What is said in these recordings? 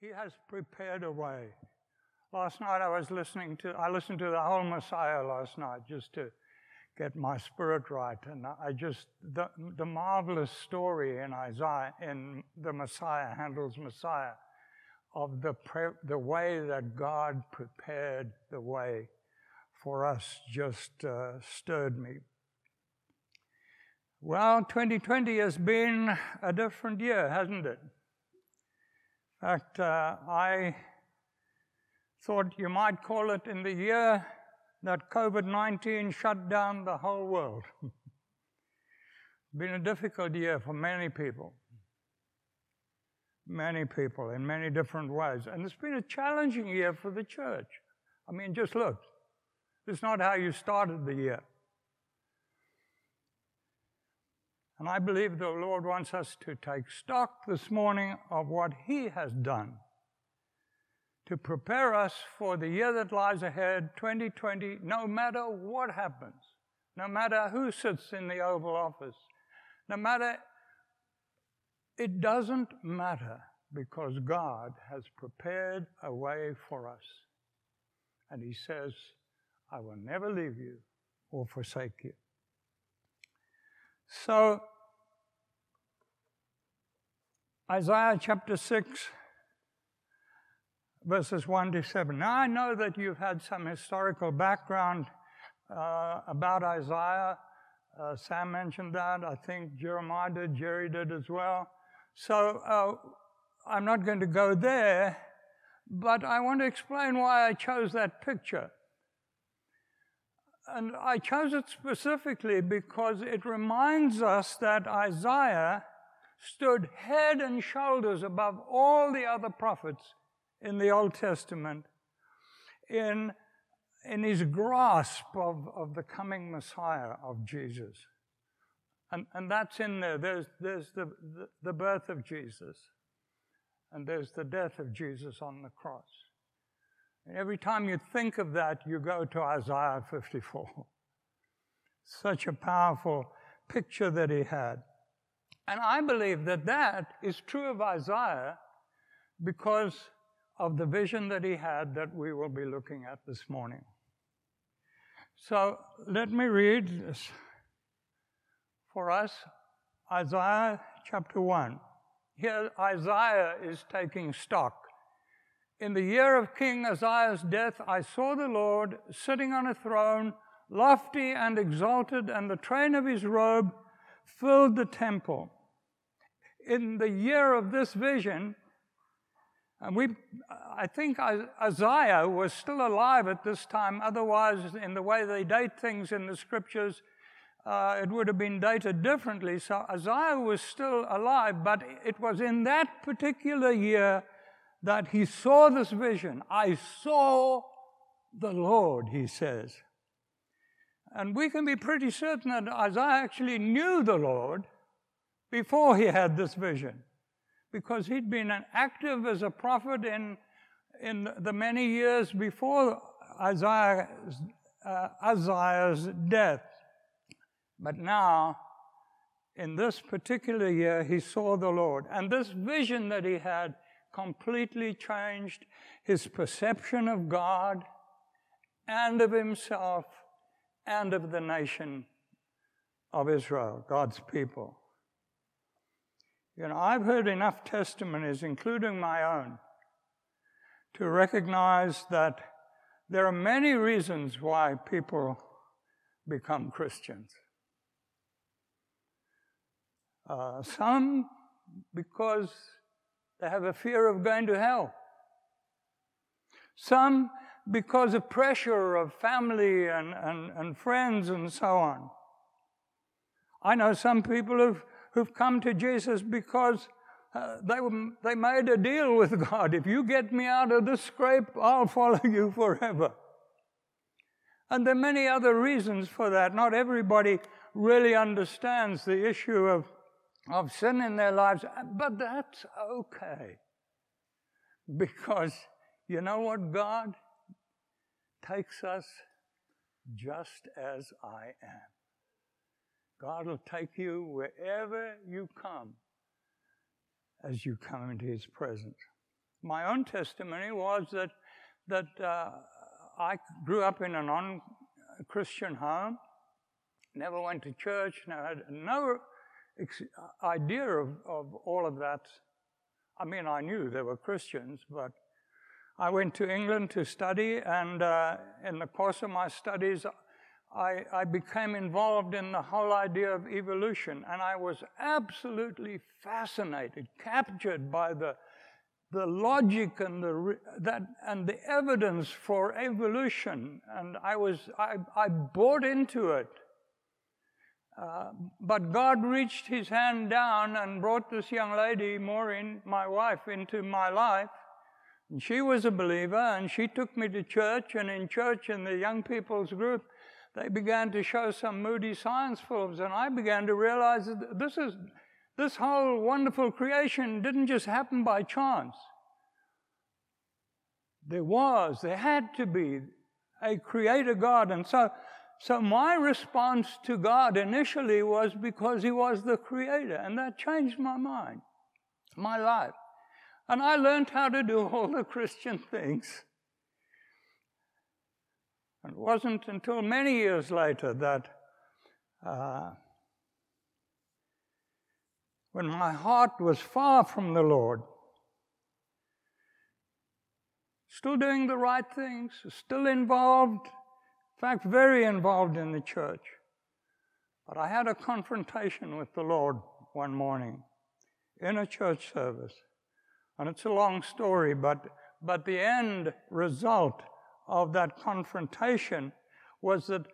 He has prepared a way. Last night I was listening to, I listened to the whole Messiah last night just to get my spirit right. And I just, the, the marvelous story in Isaiah, in the Messiah, Handel's Messiah, of the, pre- the way that God prepared the way for us just uh, stirred me. Well, 2020 has been a different year, hasn't it? Fact, uh, I thought you might call it in the year that COVID 19 shut down the whole world. been a difficult year for many people. Many people in many different ways. And it's been a challenging year for the church. I mean, just look. It's not how you started the year. And I believe the Lord wants us to take stock this morning of what He has done to prepare us for the year that lies ahead, 2020, no matter what happens, no matter who sits in the Oval Office, no matter, it doesn't matter because God has prepared a way for us. And He says, I will never leave you or forsake you. So, Isaiah chapter 6, verses 1 to 7. Now, I know that you've had some historical background uh, about Isaiah. Uh, Sam mentioned that. I think Jeremiah did, Jerry did as well. So, uh, I'm not going to go there, but I want to explain why I chose that picture. And I chose it specifically because it reminds us that Isaiah stood head and shoulders above all the other prophets in the Old Testament in, in his grasp of, of the coming Messiah of Jesus. And, and that's in there. There's, there's the, the, the birth of Jesus, and there's the death of Jesus on the cross. Every time you think of that, you go to Isaiah 54. Such a powerful picture that he had. And I believe that that is true of Isaiah because of the vision that he had that we will be looking at this morning. So let me read this for us Isaiah chapter 1. Here, Isaiah is taking stock in the year of King Uzziah's death, I saw the Lord sitting on a throne, lofty and exalted, and the train of his robe filled the temple. In the year of this vision, and we, I think Isaiah was still alive at this time. Otherwise, in the way they date things in the scriptures, uh, it would have been dated differently. So Isaiah was still alive, but it was in that particular year that he saw this vision. I saw the Lord, he says. And we can be pretty certain that Isaiah actually knew the Lord before he had this vision, because he'd been active as a prophet in, in the many years before Isaiah's, uh, Isaiah's death. But now, in this particular year, he saw the Lord. And this vision that he had completely changed his perception of God and of himself and of the nation of Israel, God's people. You know, I've heard enough testimonies, including my own, to recognize that there are many reasons why people become Christians. Uh, some because they have a fear of going to hell. Some because of pressure of family and, and, and friends and so on. I know some people who've, who've come to Jesus because uh, they, they made a deal with God. If you get me out of this scrape, I'll follow you forever. And there are many other reasons for that. Not everybody really understands the issue of of sin in their lives, but that's okay. Because you know what? God takes us just as I am. God will take you wherever you come as you come into His presence. my own testimony was that, that uh, I grew up in a non Christian home, never went to church, no, had no idea of, of all of that. I mean, I knew there were Christians, but I went to England to study, and uh, in the course of my studies, I, I, became involved in the whole idea of evolution, and I was absolutely fascinated, captured by the, the logic and the, that, and the evidence for evolution, and I, was, I, I bought into it. But God reached his hand down and brought this young lady, Maureen, my wife, into my life. And she was a believer, and she took me to church, and in church, in the young people's group, they began to show some moody science films, and I began to realize that this is this whole wonderful creation didn't just happen by chance. There was, there had to be a creator God. And so, so my response to God initially was because He was the creator, and that changed my mind, my life. And I learned how to do all the Christian things. And it wasn't until many years later that uh, when my heart was far from the Lord, still doing the right things, still involved, fact, very involved in the church. But I had a confrontation with the Lord one morning in a church service. And it's a long story, but, but the end result of that confrontation was that,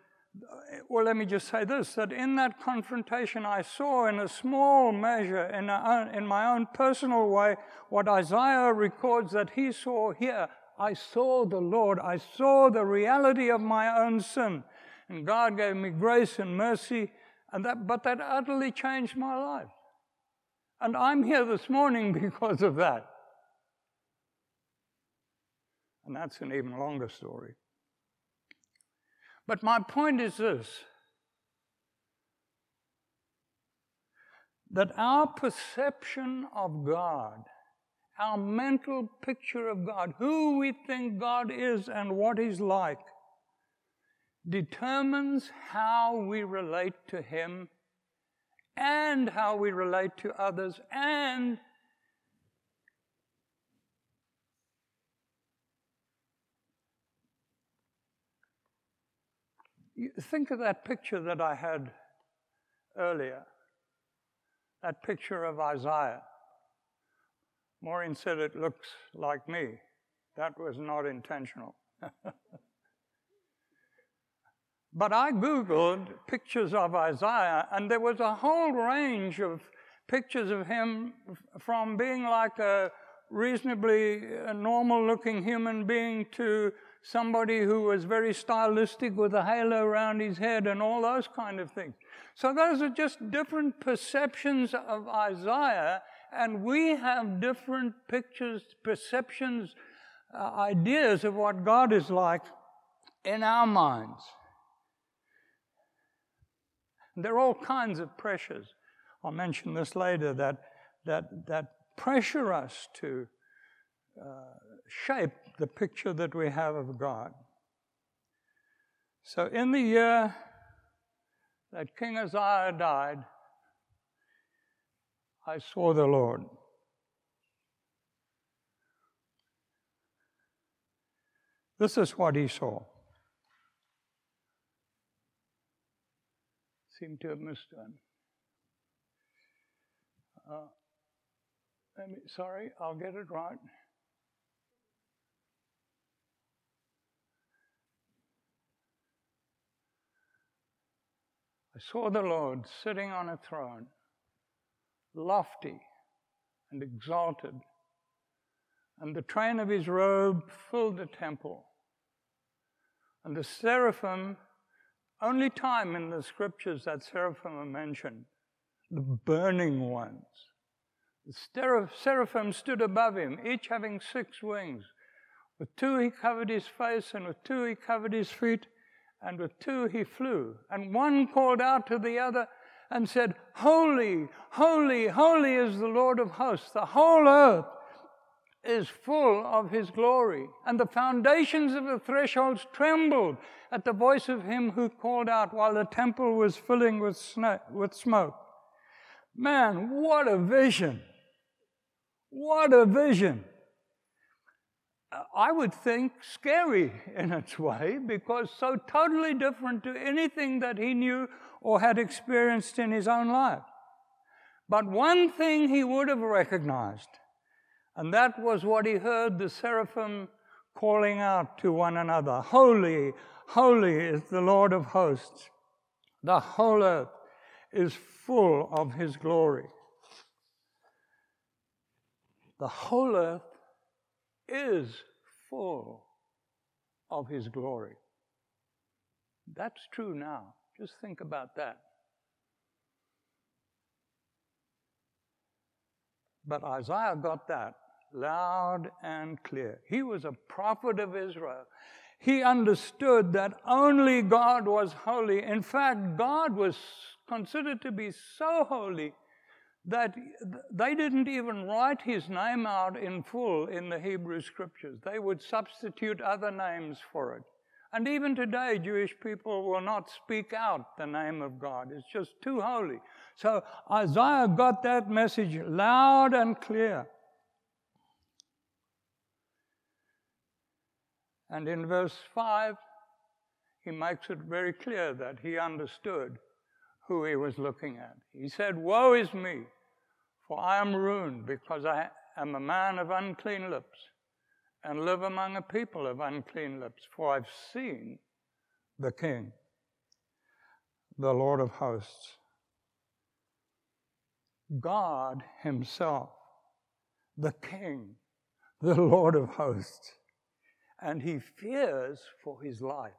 well, let me just say this that in that confrontation, I saw in a small measure, in, a, in my own personal way, what Isaiah records that he saw here. I saw the Lord, I saw the reality of my own sin. And God gave me grace and mercy, and that, but that utterly changed my life. And I'm here this morning because of that. And that's an even longer story. But my point is this that our perception of God, our mental picture of God, who we think God is and what He's like, determines how we relate to Him and how we relate to others and Think of that picture that I had earlier, that picture of Isaiah. Maureen said it looks like me. That was not intentional. but I Googled pictures of Isaiah, and there was a whole range of pictures of him from being like a reasonably uh, normal looking human being to somebody who was very stylistic with a halo around his head and all those kind of things. So those are just different perceptions of Isaiah, and we have different pictures, perceptions, uh, ideas of what God is like in our minds. There are all kinds of pressures. I'll mention this later that, that, that pressure us to uh, shape the picture that we have of God. So, in the year that King Uzziah died, I saw the Lord. This is what he saw. Seem to have missed one. Uh, sorry, I'll get it right. I saw the Lord sitting on a throne, lofty and exalted, and the train of his robe filled the temple. And the seraphim, only time in the scriptures that seraphim are mentioned, the burning ones. The seraphim stood above him, each having six wings. With two he covered his face, and with two he covered his feet and with two he flew. And one called out to the other and said, Holy, holy, holy is the Lord of hosts. The whole earth is full of his glory. And the foundations of the thresholds trembled at the voice of him who called out while the temple was filling with, with smoke. Man, what a vision! What a vision! I would think scary in its way because so totally different to anything that he knew or had experienced in his own life. But one thing he would have recognized and that was what he heard the seraphim calling out to one another Holy, holy is the Lord of hosts. The whole earth is full of his glory. The whole earth is full of his glory. That's true now. Just think about that. But Isaiah got that loud and clear. He was a prophet of Israel. He understood that only God was holy. In fact, God was considered to be so holy that they didn't even write his name out in full in the Hebrew scriptures. They would substitute other names for it. And even today, Jewish people will not speak out the name of God. It's just too holy. So Isaiah got that message loud and clear. And in verse 5, he makes it very clear that he understood who he was looking at. He said, Woe is me, for I am ruined, because I am a man of unclean lips, and live among a people of unclean lips, for I've seen the King, the Lord of hosts. God Himself, the King, the Lord of hosts and he fears for his life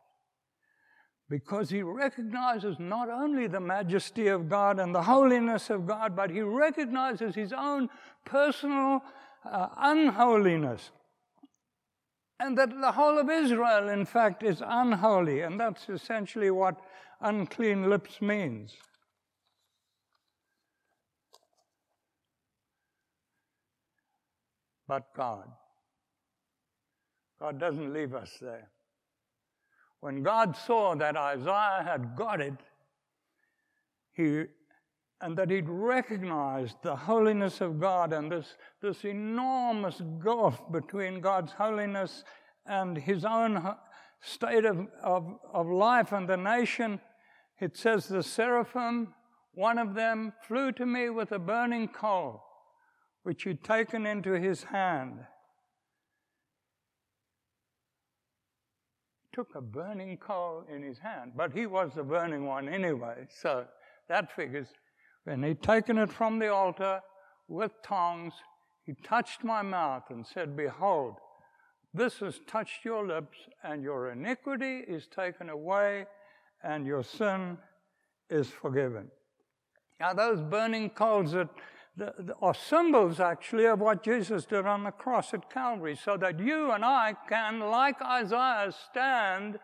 because he recognizes not only the majesty of God and the holiness of God, but he recognizes his own personal uh, unholiness. And that the whole of Israel, in fact, is unholy. And that's essentially what unclean lips means. But God. God doesn't leave us there. When God saw that Isaiah had got it, he, and that he'd recognized the holiness of God and this, this enormous gulf between God's holiness and his own state of, of, of life and the nation, it says the seraphim, one of them flew to me with a burning coal, which he'd taken into his hand. took a burning coal in his hand, but he was the burning one anyway, so that figures. When he'd taken it from the altar with tongs, he touched my mouth and said, Behold, this has touched your lips, and your iniquity is taken away, and your sin is forgiven. Now, those burning coals that are symbols actually of what Jesus did on the cross at Calvary, so that you and I can, like Isaiah, stand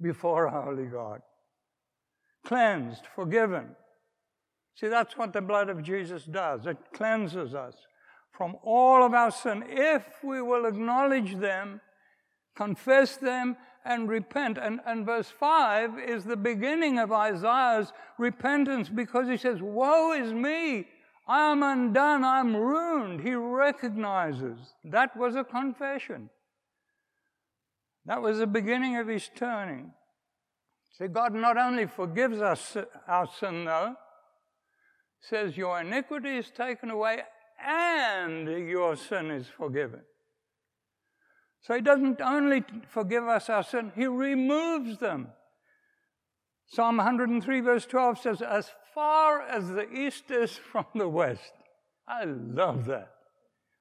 before a holy God. Cleansed, forgiven. See, that's what the blood of Jesus does. It cleanses us from all of our sin if we will acknowledge them, confess them, and repent. And, and verse 5 is the beginning of Isaiah's repentance because he says, Woe is me! I am undone, I'm ruined. He recognizes that was a confession. That was the beginning of his turning. See, God not only forgives us our sin, though, says your iniquity is taken away and your sin is forgiven. So he doesn't only forgive us our sin, he removes them. Psalm 103, verse 12 says, As far as the east is from the west. I love that.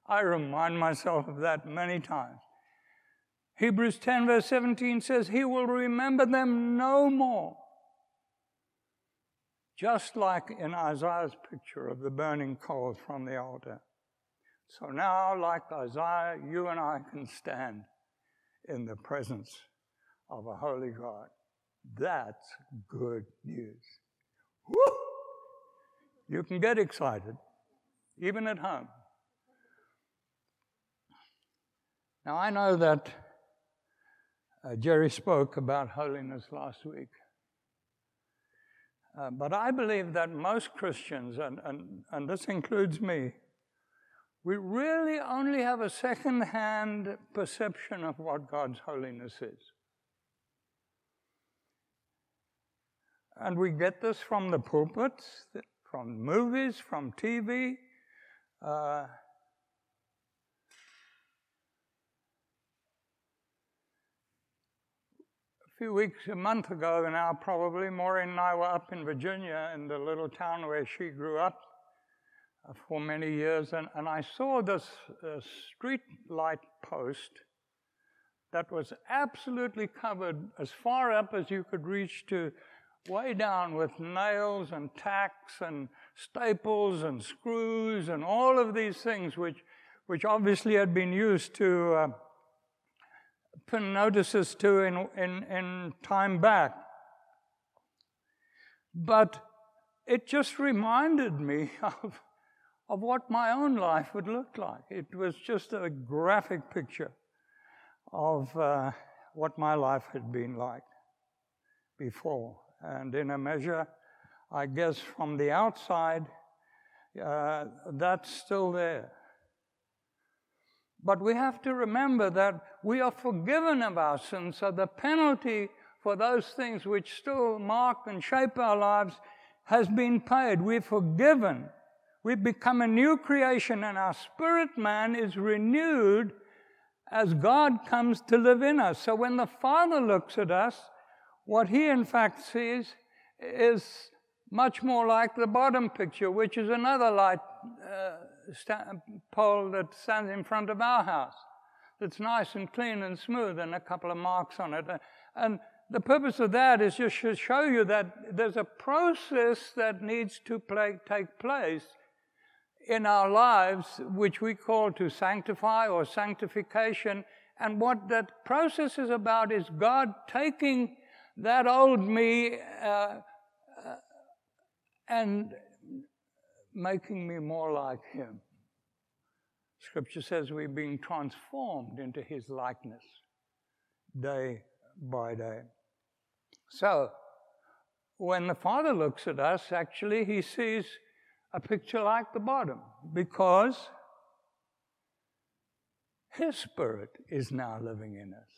I remind myself of that many times. Hebrews 10, verse 17 says, He will remember them no more. Just like in Isaiah's picture of the burning coals from the altar. So now, like Isaiah, you and I can stand in the presence of a holy God. That's good news. Woo! You can get excited, even at home. Now, I know that uh, Jerry spoke about holiness last week. Uh, but I believe that most Christians, and, and, and this includes me, we really only have a second hand perception of what God's holiness is. And we get this from the pulpits, from movies, from TV. Uh, few weeks, a month ago now, probably, Maureen and I were up in Virginia in the little town where she grew up for many years, and, and I saw this uh, street light post that was absolutely covered as far up as you could reach to way down with nails and tacks and staples and screws and all of these things which, which obviously had been used to uh, notices to in, in, in time back. But it just reminded me of of what my own life would look like. It was just a graphic picture of uh, what my life had been like before. And in a measure, I guess from the outside, uh, that's still there. But we have to remember that we are forgiven of our sins, so the penalty for those things which still mark and shape our lives has been paid. We're forgiven we become a new creation, and our spirit man is renewed as God comes to live in us. So when the Father looks at us, what he in fact sees is much more like the bottom picture, which is another light uh, pole that stands in front of our house. That's nice and clean and smooth, and a couple of marks on it. And the purpose of that is just to show you that there's a process that needs to play, take place in our lives, which we call to sanctify or sanctification. And what that process is about is God taking that old me uh, uh, and making me more like Him. Scripture says we're being transformed into His likeness day by day. So, when the Father looks at us, actually, He sees a picture like the bottom because His Spirit is now living in us.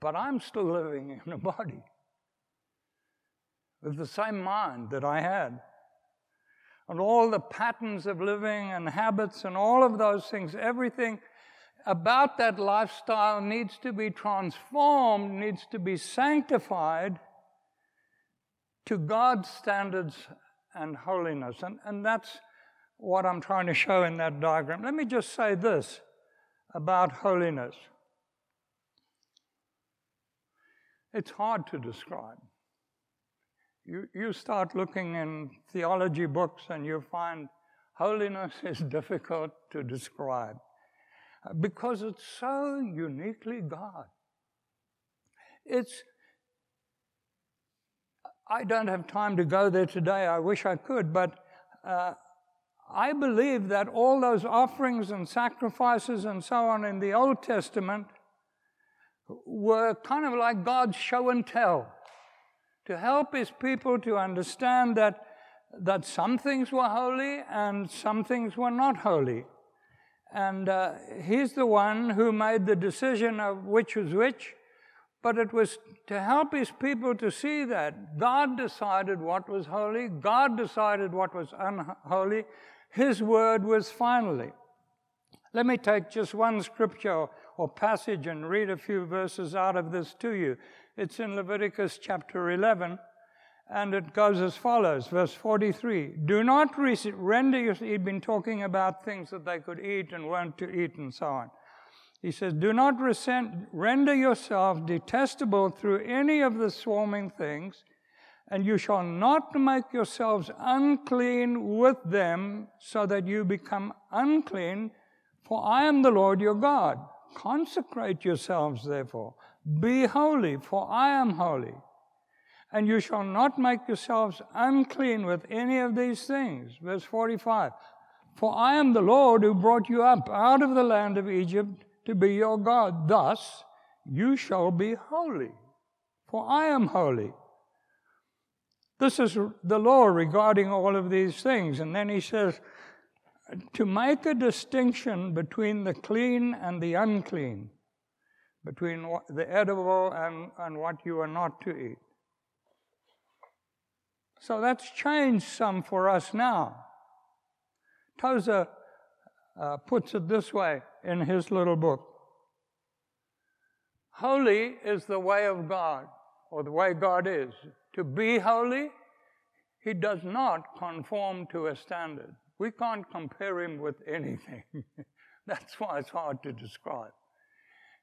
But I'm still living in a body with the same mind that I had. And all the patterns of living and habits and all of those things, everything about that lifestyle needs to be transformed, needs to be sanctified to God's standards and holiness. And, and that's what I'm trying to show in that diagram. Let me just say this about holiness it's hard to describe. You, you start looking in theology books and you find holiness is difficult to describe because it's so uniquely God. It's I don't have time to go there today. I wish I could, but uh, I believe that all those offerings and sacrifices and so on in the Old Testament were kind of like God's show and tell to help his people to understand that, that some things were holy and some things were not holy. And uh, he's the one who made the decision of which was which but it was to help his people to see that God decided what was holy, God decided what was unholy. His word was finally. Let me take just one scripture or passage and read a few verses out of this to you. It's in Leviticus chapter 11, and it goes as follows verse 43 Do not render your, he'd been talking about things that they could eat and weren't to eat and so on. He says, Do not resent, render yourself detestable through any of the swarming things, and you shall not make yourselves unclean with them, so that you become unclean, for I am the Lord your God. Consecrate yourselves, therefore. Be holy, for I am holy. And you shall not make yourselves unclean with any of these things. Verse 45. For I am the Lord who brought you up out of the land of Egypt to be your God. Thus you shall be holy, for I am holy. This is the law regarding all of these things. And then he says, to make a distinction between the clean and the unclean, between the edible and, and what you are not to eat. So that's changed some for us now. Tozer uh, puts it this way in his little book Holy is the way of God, or the way God is. To be holy, he does not conform to a standard. We can't compare him with anything. That's why it's hard to describe.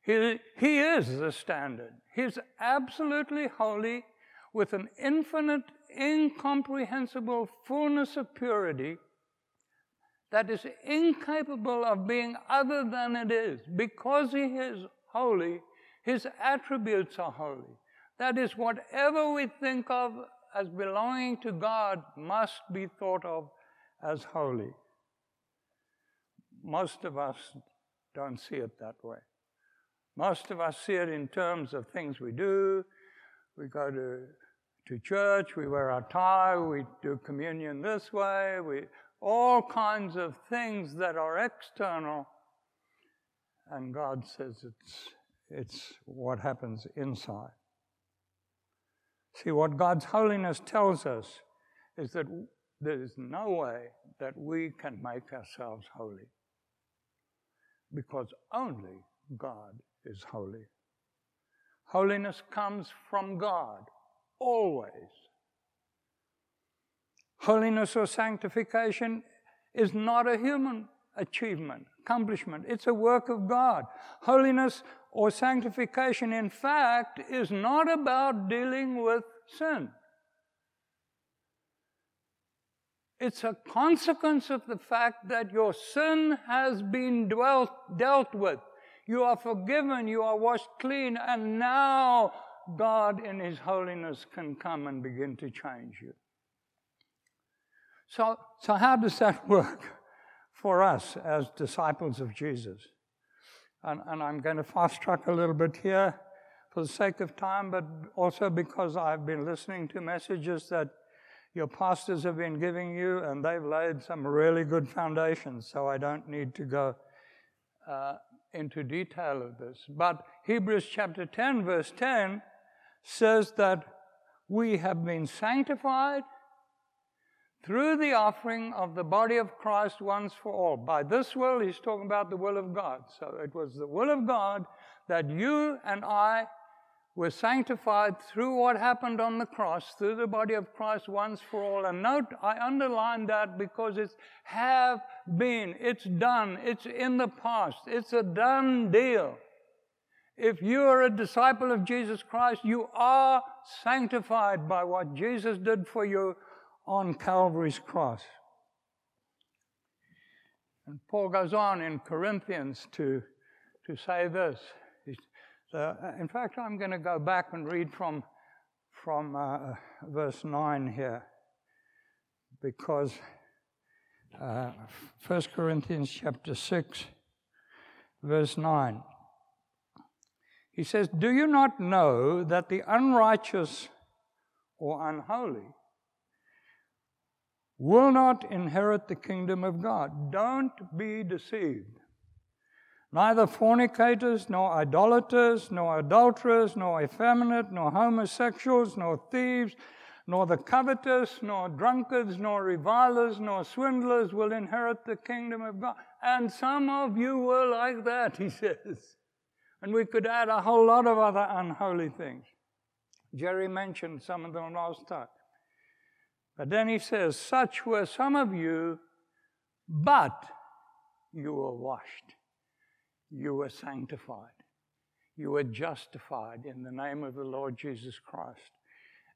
He, he is the standard. He's absolutely holy with an infinite, incomprehensible fullness of purity that is incapable of being other than it is. Because he is holy, his attributes are holy. That is, whatever we think of as belonging to God must be thought of as holy. Most of us don't see it that way. Most of us see it in terms of things we do. We go to, to church, we wear our tie, we do communion this way, we, all kinds of things that are external. And God says it's, it's what happens inside. See, what God's holiness tells us is that there is no way that we can make ourselves holy because only God is holy. Holiness comes from God, always. Holiness or sanctification is not a human achievement, accomplishment. It's a work of God. Holiness or sanctification, in fact, is not about dealing with sin. It's a consequence of the fact that your sin has been dwelt, dealt with. You are forgiven, you are washed clean, and now God in His holiness can come and begin to change you. So, so how does that work for us as disciples of Jesus? And, and I'm going to fast track a little bit here for the sake of time, but also because I've been listening to messages that your pastors have been giving you, and they've laid some really good foundations, so I don't need to go uh, into detail of this. But Hebrews chapter 10, verse 10 says that we have been sanctified through the offering of the body of Christ once for all. By this will, he's talking about the will of God. So it was the will of God that you and I were sanctified through what happened on the cross, through the body of Christ once for all. And note, I underline that because it's have been, it's done, it's in the past, it's a done deal. If you are a disciple of Jesus Christ, you are sanctified by what Jesus did for you on Calvary's cross. And Paul goes on in Corinthians to, to say this. So, uh, in fact, I'm going to go back and read from, from uh, verse 9 here, because uh, 1 Corinthians chapter 6, verse 9. He says, Do you not know that the unrighteous or unholy will not inherit the kingdom of God? Don't be deceived. Neither fornicators, nor idolaters, nor adulterers, nor effeminate, nor homosexuals, nor thieves, nor the covetous, nor drunkards, nor revilers, nor swindlers will inherit the kingdom of God. And some of you were like that, he says. And we could add a whole lot of other unholy things. Jerry mentioned some of them last time. But then he says, Such were some of you, but you were washed you were sanctified. You were justified in the name of the Lord Jesus Christ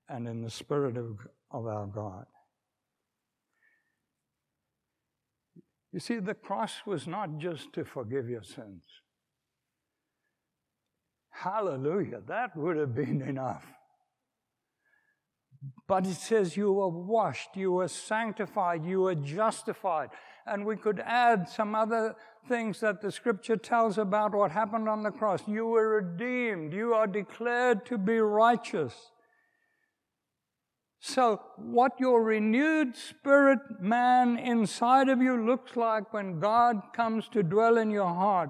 and in the Spirit of, of our God. You see, the cross was not just to forgive your sins. Hallelujah, that would have been enough. But it says you were washed, you were sanctified, you were justified. And we could add some other things that the scripture tells about what happened on the cross. You were redeemed, you are declared to be righteous. So, what your renewed spirit man inside of you looks like when God comes to dwell in your heart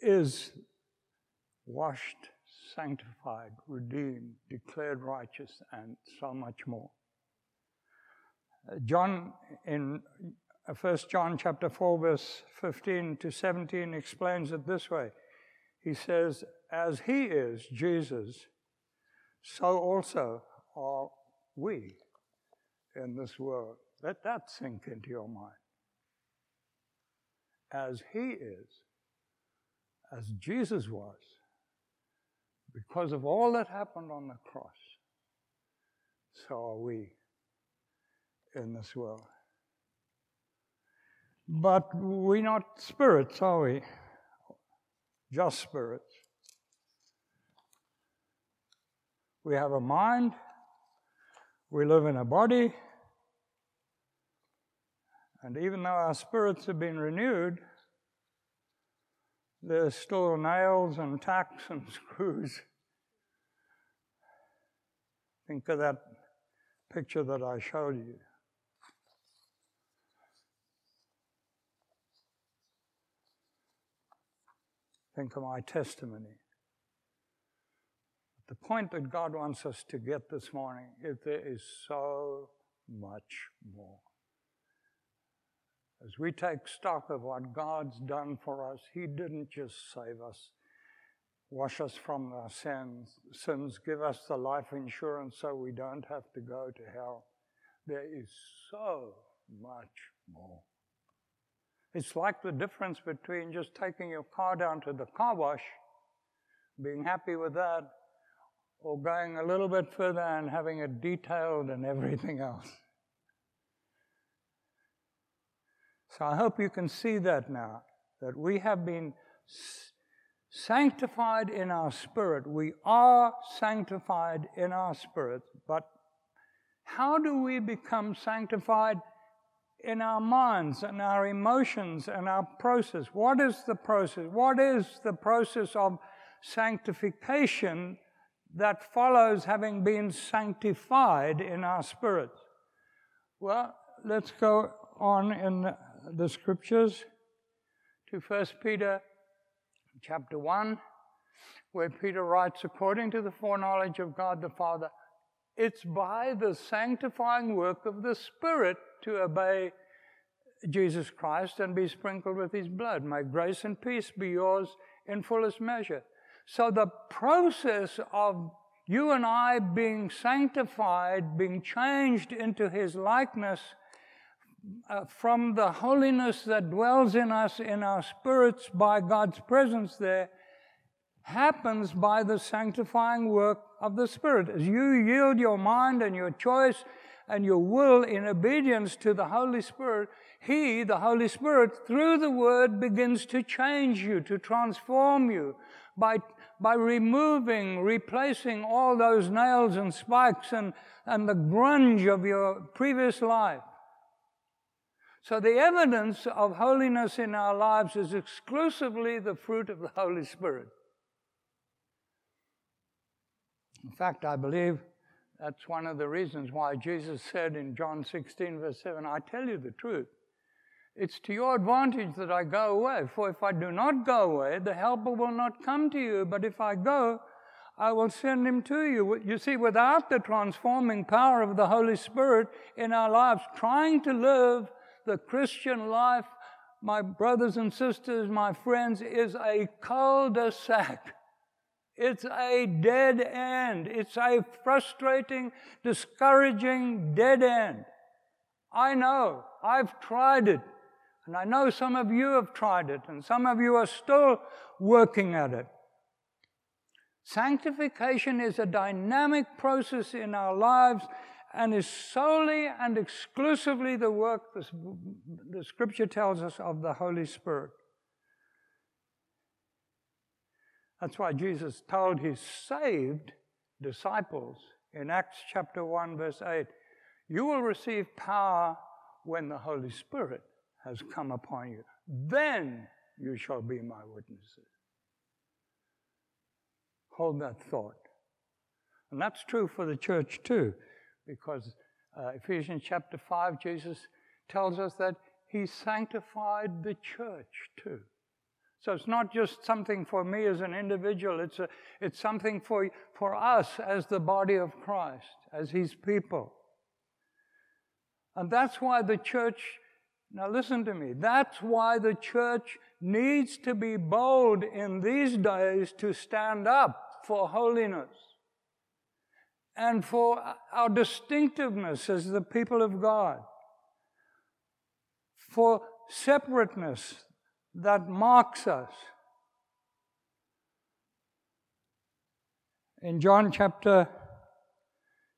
is washed, sanctified, redeemed, declared righteous, and so much more. John in 1 uh, John chapter 4 verse 15 to 17 explains it this way. He says, as he is, Jesus, so also are we in this world. Let that sink into your mind. As he is, as Jesus was, because of all that happened on the cross, so are we in this world. But we're not spirits, are we? Just spirits. We have a mind, we live in a body, and even though our spirits have been renewed, there's still nails and tacks and screws. Think of that picture that I showed you. Think of my testimony. The point that God wants us to get this morning is there is so much more. As we take stock of what God's done for us, He didn't just save us, wash us from our sins, sins, give us the life insurance so we don't have to go to hell. There is so much more. It's like the difference between just taking your car down to the car wash, being happy with that, or going a little bit further and having it detailed and everything else. So I hope you can see that now, that we have been sanctified in our spirit. We are sanctified in our spirit, but how do we become sanctified in our minds and our emotions and our process? What is the process? What is the process of sanctification that follows having been sanctified in our spirit? Well, let's go on in the scriptures to 1 Peter chapter 1, where Peter writes, according to the foreknowledge of God the Father, it's by the sanctifying work of the Spirit to obey Jesus Christ and be sprinkled with his blood. May grace and peace be yours in fullest measure. So the process of you and I being sanctified, being changed into his likeness uh, from the holiness that dwells in us, in our spirits, by God's presence there, happens by the sanctifying work of the Spirit. As you yield your mind and your choice and your will in obedience to the Holy Spirit, He, the Holy Spirit, through the Word begins to change you, to transform you by, by removing, replacing all those nails and spikes and, and the grunge of your previous life. So the evidence of holiness in our lives is exclusively the fruit of the Holy Spirit. In fact, I believe that's one of the reasons why Jesus said in John 16, verse 7, I tell you the truth. It's to your advantage that I go away. For if I do not go away, the Helper will not come to you. But if I go, I will send him to you. You see, without the transforming power of the Holy Spirit in our lives, trying to live the Christian life, my brothers and sisters, my friends, is a cul-de-sac. It's a dead end. It's a frustrating, discouraging dead end. I know. I've tried it. And I know some of you have tried it, and some of you are still working at it. Sanctification is a dynamic process in our lives and is solely and exclusively the work, the, the scripture tells us, of the Holy Spirit. That's why Jesus told his saved disciples in Acts chapter 1, verse 8, you will receive power when the Holy Spirit has come upon you. Then you shall be my witnesses. Hold that thought. And that's true for the church too, because uh, Ephesians chapter 5, Jesus tells us that he sanctified the church too. So it's not just something for me as an individual, it's, a, it's something for, for us as the body of Christ, as his people. And that's why the church, now listen to me, that's why the church needs to be bold in these days to stand up for holiness and for our distinctiveness as the people of God, for separateness that marks us. In John chapter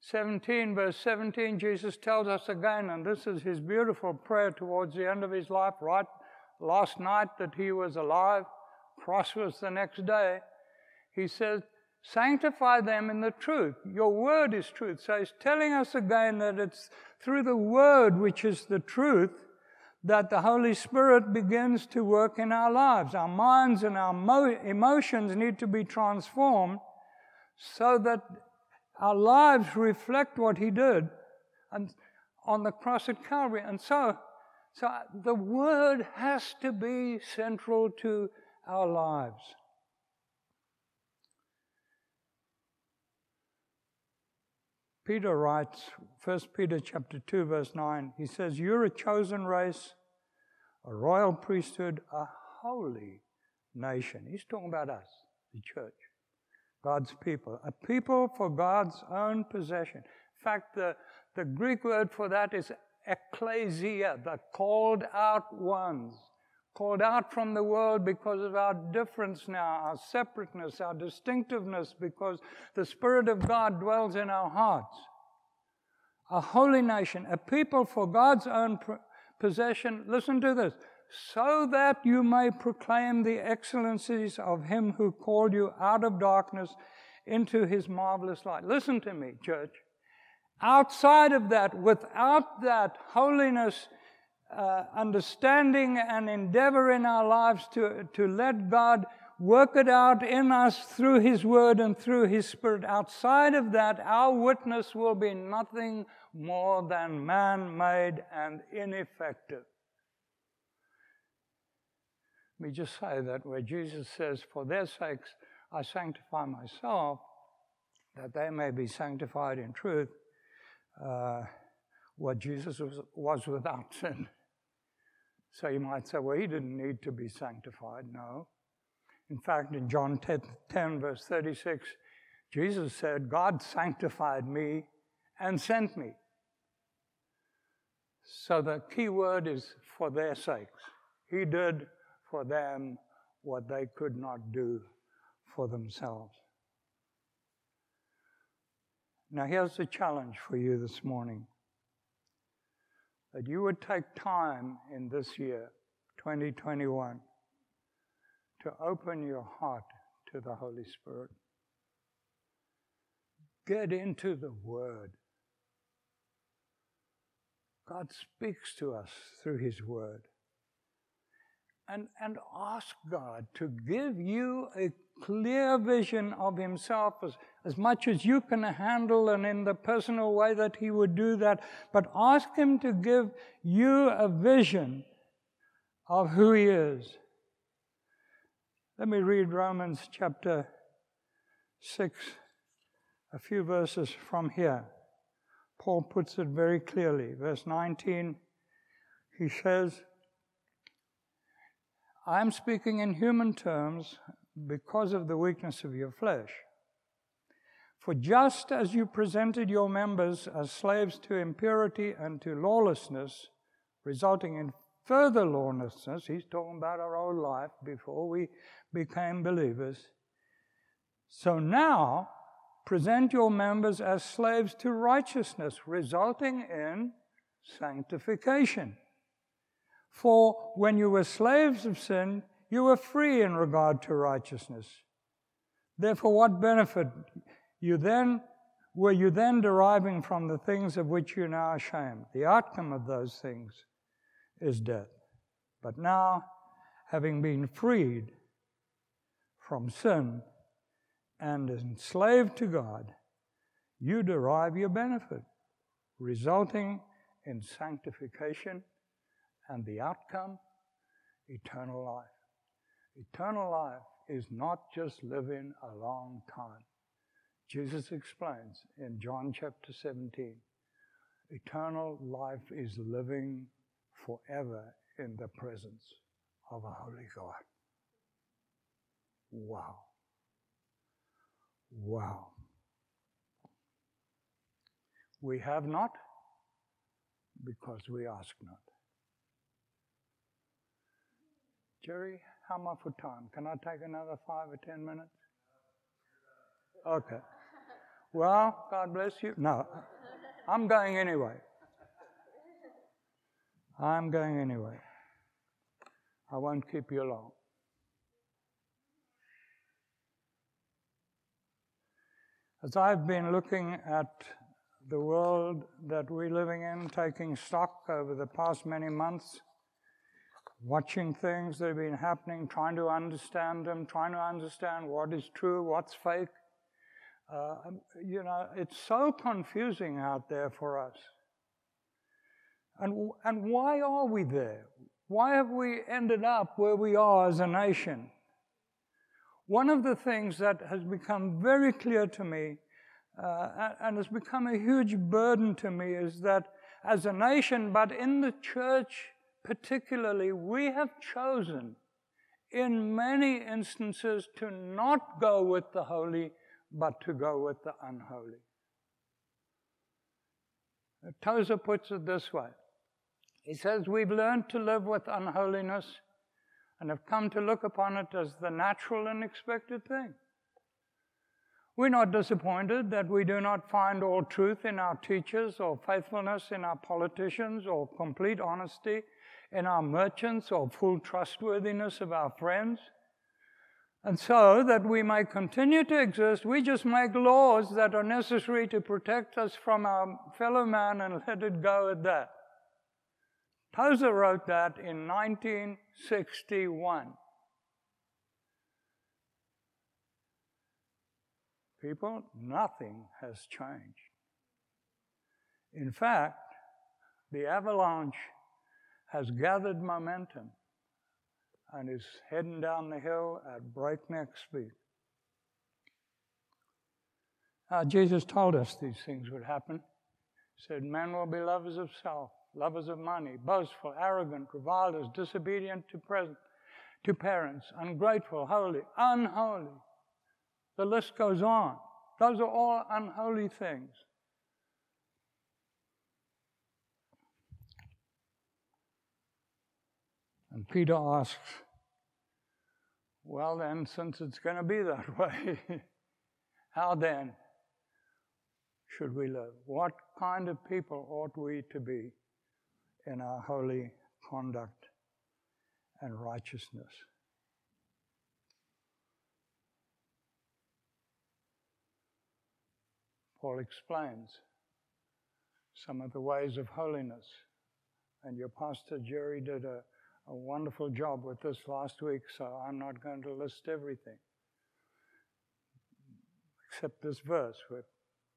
17, verse 17, Jesus tells us again, and this is his beautiful prayer towards the end of his life, right last night that he was alive, prosperous the next day. He says, Sanctify them in the truth. Your word is truth. So he's telling us again that it's through the word, which is the truth, that the Holy Spirit begins to work in our lives. Our minds and our mo- emotions need to be transformed so that our lives reflect what He did and on the cross at Calvary. And so, so the Word has to be central to our lives. Peter writes, 1 Peter chapter 2, verse 9, he says, You're a chosen race, a royal priesthood, a holy nation. He's talking about us, the church, God's people, a people for God's own possession. In fact, the, the Greek word for that is ecclesia, the called out ones called out from the world because of our difference now, our separateness, our distinctiveness, because the Spirit of God dwells in our hearts. A holy nation, a people for God's own possession. Listen to this. So that you may proclaim the excellencies of Him who called you out of darkness into His marvelous light. Listen to me, church. Outside of that, without that holiness, uh, understanding and endeavor in our lives to, to let God work it out in us through His Word and through His Spirit. Outside of that, our witness will be nothing more than man made and ineffective. Let me just say that where Jesus says, For their sakes I sanctify myself, that they may be sanctified in truth. Uh, what Jesus was, was without sin. So you might say, well, he didn't need to be sanctified. No. In fact, in John 10, 10, verse 36, Jesus said, God sanctified me and sent me. So the key word is for their sakes. He did for them what they could not do for themselves. Now, here's the challenge for you this morning that you would take time in this year, 2021, to open your heart to the Holy Spirit. Get into the Word. God speaks to us through His Word. And, and ask God to give you a clear vision of Himself as, as much as you can handle and in the personal way that He would do that. But ask Him to give you a vision of who He is. Let me read Romans chapter 6, a few verses from here. Paul puts it very clearly. Verse 19, he says, I am speaking in human terms because of the weakness of your flesh. For just as you presented your members as slaves to impurity and to lawlessness, resulting in further lawlessness, he's talking about our old life before we became believers. So now, present your members as slaves to righteousness, resulting in sanctification. For when you were slaves of sin, you were free in regard to righteousness. Therefore, what benefit? You then were you then deriving from the things of which you're now ashamed? The outcome of those things is death. But now, having been freed from sin and enslaved to God, you derive your benefit, resulting in sanctification and the outcome, eternal life. Eternal life is not just living a long time. Jesus explains in John chapter 17 eternal life is living forever in the presence of a holy God. Wow. Wow. We have not because we ask not. Jerry, how am I for time? Can I take another five or ten minutes? Okay. Well, God bless you. No, I'm going anyway. I'm going anyway. I won't keep you long. As I've been looking at the world that we're living in, taking stock over the past many months, watching things that have been happening, trying to understand them, trying to understand what is true, what's fake. Uh, um, you know, it's so confusing out there for us. And, and why are we there? Why have we ended up where we are as a nation? One of the things that has become very clear to me uh, and has become a huge burden to me is that as a nation, but in the church particularly, we have chosen in many instances to not go with the holy, but to go with the unholy. Tozer puts it this way He says, We've learned to live with unholiness and have come to look upon it as the natural and expected thing. We're not disappointed that we do not find all truth in our teachers or faithfulness in our politicians or complete honesty in our merchants or full trustworthiness of our friends. And so that we may continue to exist, we just make laws that are necessary to protect us from our fellow man and let it go at that. Tozer wrote that in 1961. People, nothing has changed. In fact, the avalanche has gathered momentum and is heading down the hill at breakneck speed. Uh, Jesus told us these things would happen. He said, Men will be lovers of self, lovers of money, boastful, arrogant, revilers, disobedient to, present, to parents, ungrateful, holy, unholy, the list goes on. Those are all unholy things. And Peter asks, Well, then, since it's going to be that way, how then should we live? What kind of people ought we to be in our holy conduct and righteousness? Paul explains some of the ways of holiness. And your pastor Jerry did a, a wonderful job with this last week, so I'm not going to list everything. Except this verse where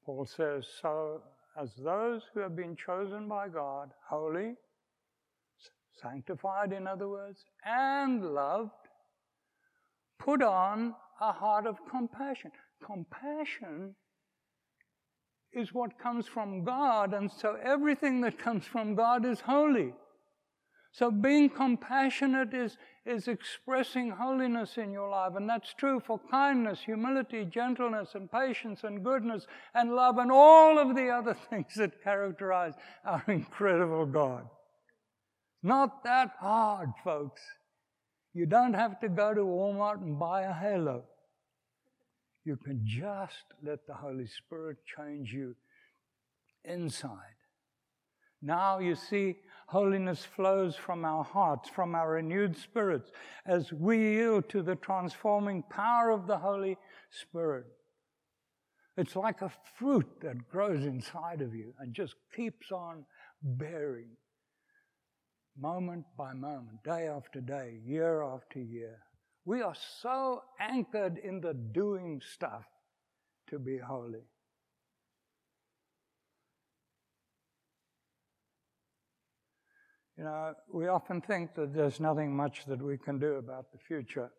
Paul says, So as those who have been chosen by God, holy, sanctified in other words, and loved, put on a heart of compassion. Compassion is what comes from God, and so everything that comes from God is holy. So being compassionate is, is expressing holiness in your life, and that's true for kindness, humility, gentleness, and patience, and goodness, and love, and all of the other things that characterize our incredible God. Not that hard, folks. You don't have to go to Walmart and buy a halo. You can just let the Holy Spirit change you inside. Now you see, holiness flows from our hearts, from our renewed spirits, as we yield to the transforming power of the Holy Spirit. It's like a fruit that grows inside of you and just keeps on bearing moment by moment, day after day, year after year. We are so anchored in the doing stuff to be holy. You know, we often think that there's nothing much that we can do about the future.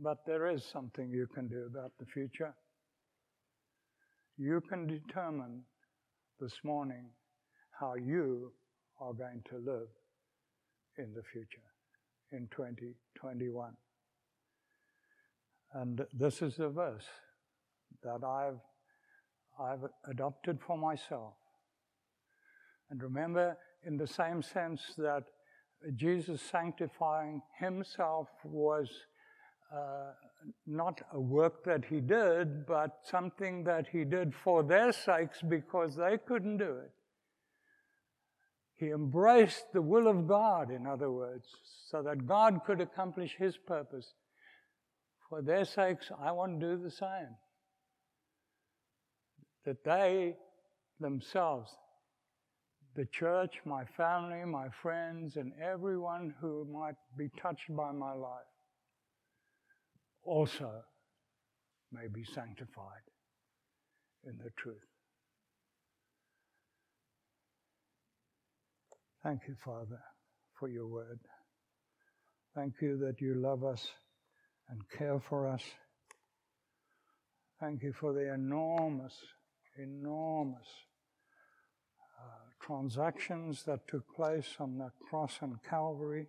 But there is something you can do about the future. You can determine this morning how you are going to live in the future, in 2021. And this is the verse that I've, I've adopted for myself. And remember, in the same sense that Jesus sanctifying himself was uh, not a work that he did, but something that he did for their sakes because they couldn't do it. He embraced the will of God, in other words, so that God could accomplish his purpose. For their sakes, I want to do the same. That they themselves, the church, my family, my friends, and everyone who might be touched by my life, also may be sanctified in the truth. Thank you, Father, for your word. Thank you that you love us and care for us. Thank you for the enormous, enormous transactions that took place on the cross and Calvary.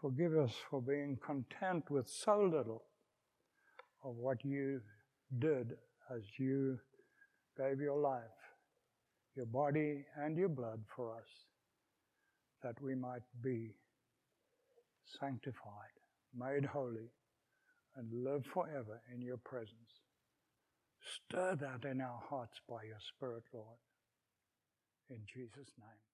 Forgive us for being content with so little of what you did as you gave your life, your body, and your blood for us, that we might be sanctified, made holy, and live forever in your presence. Stir that in our hearts by your Spirit, Lord. In Jesus' name.